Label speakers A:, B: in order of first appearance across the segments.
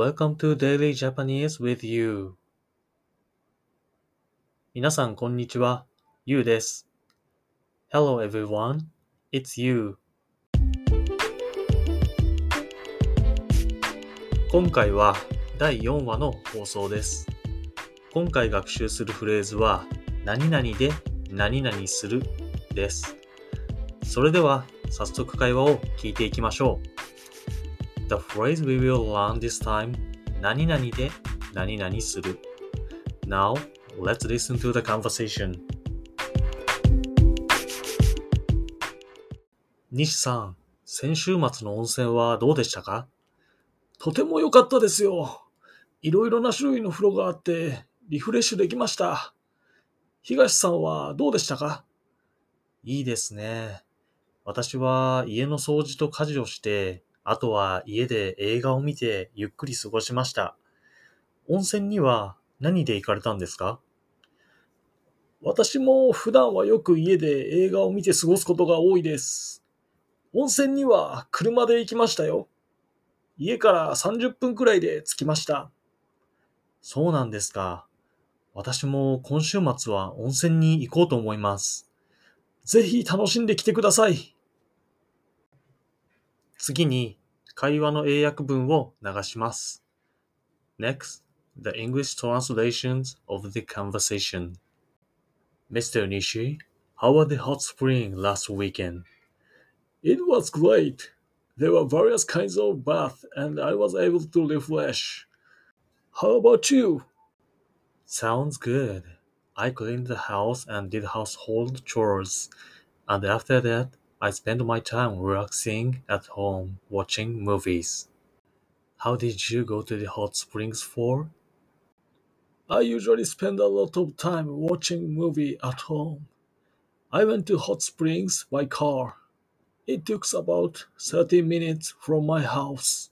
A: Welcome to Daily Japanese with you. 皆さん、こんにちは。ゆうです。Hello everyone. It's you. 今回は第4話の放送です。今回学習するフレーズは、何々で何々するです。それでは、早速会話を聞いていきましょう。The phrase we will learn this time 何々で何々する Now, let's listen to the conversation 西さん、先週末の温泉はどうでしたか？
B: とても良かったですよ。いろいろな種類の風呂があって、リフレッシュできました。東さんはどうでしたか？
A: いいですね。私は家の掃除と家事をして、あとは家で映画を見てゆっくり過ごしました。温泉には何で行かれたんですか？
B: 私も普段はよく家で映画を見て過ごすことが多いです。温泉には車で行きましたよ。家から30分くらいで着きました。
A: そうなんですか。私も今週末は温泉に行こうと思います。
B: ぜひ楽しんできてください。
A: 次に会話の英訳文を流します。Next, the English translations of the conversation. Mr. Nishi, how was the hot spring last weekend?
B: It was great. There were various kinds of bath and I was able to refresh. How about you?
A: Sounds good. I cleaned the house and did household chores. And after that, I spend my time relaxing at home watching movies. How did you go to the hot springs for?
B: I usually spend a lot of time watching movie at home. I went to Hot Springs by car. It took about 30 minutes from my house.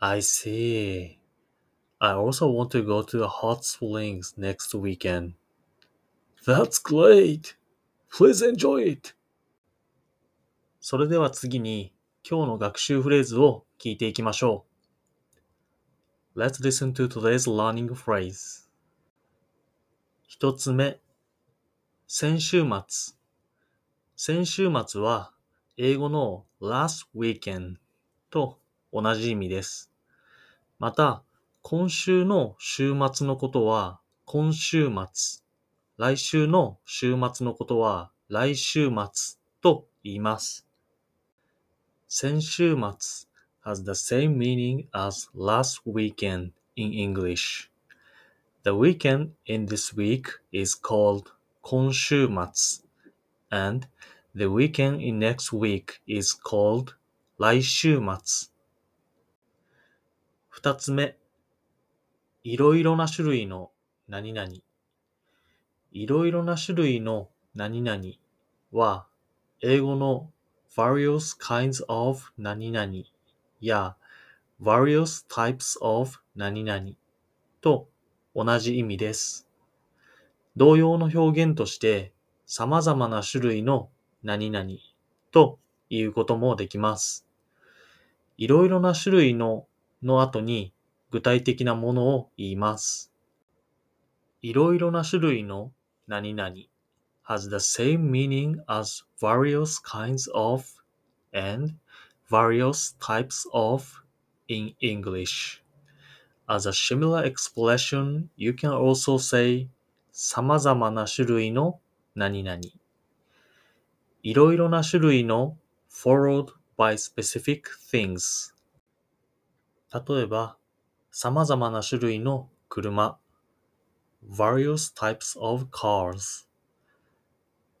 A: I see. I also want to go to the hot springs next weekend.
B: That's great. Please enjoy it.
A: それでは次に今日の学習フレーズを聞いていきましょう。Let's listen to today's learning phrase. 一つ目、先週末。先週末は英語の last weekend と同じ意味です。また、今週の週末のことは今週末。来週の週末のことは来週末と言います。先週末 has the same meaning as last weekend in English. The weekend in this week is called 今週末 and the weekend in next week is called 来週末。二つ目、いろいろな種類の何々。いろいろな種類の何々は、英語の various kinds of 何々や various types of 何々と同じ意味です。同様の表現として様々な種類の何々ということもできます。いろいろな種類のの後に具体的なものを言います。いろいろな種類の何々 has the same meaning as various kinds of and various types of in English. As a similar expression, you can also say 様々な種類の何々。いろいろな種類の followed by specific things。例えば、様々な種類の車。various types of cars。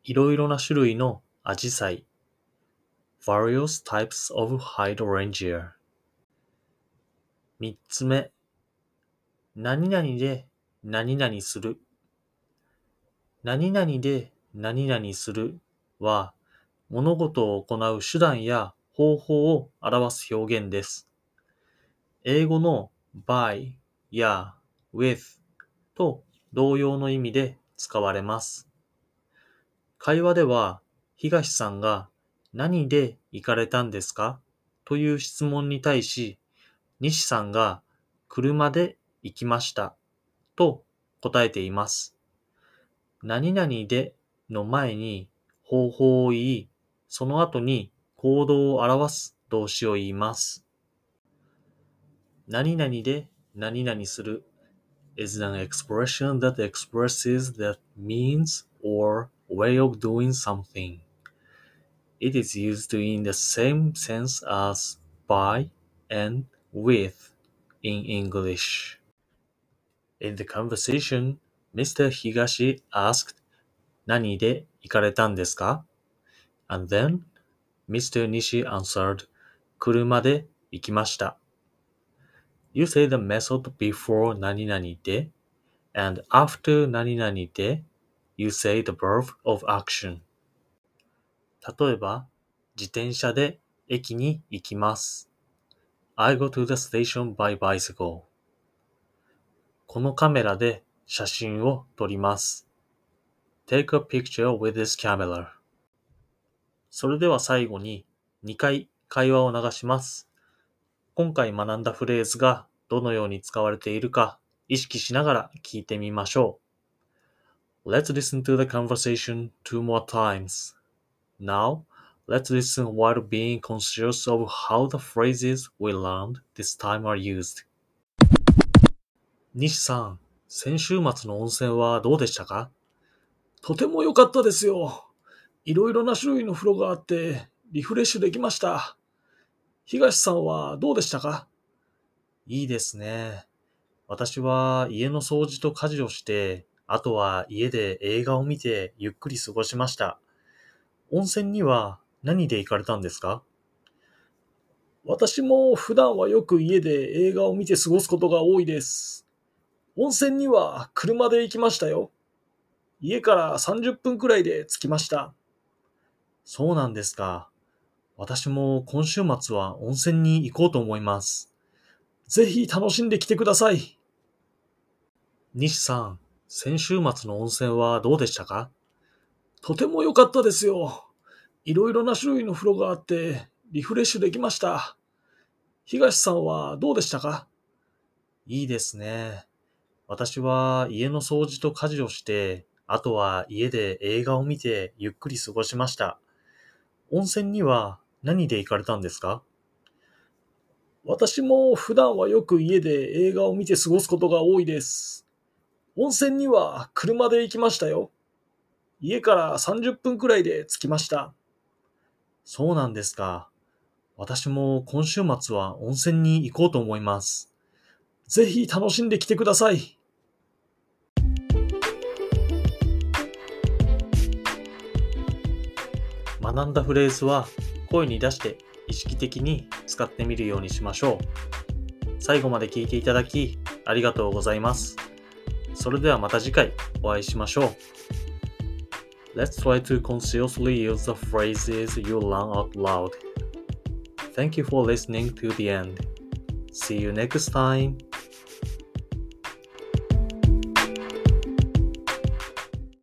A: いろいろな種類のアジサイ。various types of hydrangea。三つ目。何々で何々する。何々で何々するは、物事を行う手段や方法を表す表現です。英語の by や with と同様の意味で使われます。会話では、東さんが何で行かれたんですか？という質問に対し、西さんが車で行きましたと答えています。何々での前に方法を言い、その後に行動を表す動詞を言います。何々で何々する is an expression that expresses the means or way of doing something. It is used in the same sense as by and with in English. In the conversation, Mr. Higashi asked, 何で行かれたんですか And then, Mr. Nishi answered, 車で行きました。You say the method before 何々で and after 何々で you say the verb of action. 例えば、自転車で駅に行きます。I go to the station by bicycle. このカメラで写真を撮ります。Take a picture with this camera. それでは最後に2回会話を流します。今回学んだフレーズがどのように使われているか意識しながら聞いてみましょう。Let's listen to the conversation two more times. Now, let's listen while being conscious of how the phrases we learned this time are used. 西さん、先週末の温泉はどうでしたか
B: とても良かったですよ。いろいろな種類の風呂があって、リフレッシュできました。東さんはどうでしたか
A: いいですね。私は家の掃除と家事をして、あとは家で映画を見てゆっくり過ごしました。温泉には何で行かれたんですか？
B: 私も普段はよく家で映画を見て過ごすことが多いです。温泉には車で行きましたよ。家から30分くらいで着きました。
A: そうなんですか。私も今週末は温泉に行こうと思います。
B: ぜひ楽しんできてください。
A: 西さん、先週末の温泉はどうでしたか？
B: とても良かったですよ。いろいろな種類の風呂があって、リフレッシュできました。東さんはどうでしたか？
A: いいですね。私は家の掃除と家事をして、あとは家で映画を見てゆっくり過ごしました。温泉には何で行かれたんですか？
B: 私も普段はよく家で映画を見て過ごすことが多いです。温泉には車で行きましたよ。家から30分くらいで着きました。
A: そうなんですか。私も今週末は温泉に行こうと思います。
B: ぜひ楽しんできてください。
A: 学んだフレーズは声に出して意識的に使ってみるようにしましょう。最後まで聞いていただきありがとうございます。それではまた次回お会いしましょう。Let's try to consciously use the phrases you learn out loud. Thank you for listening to the end. See you next time.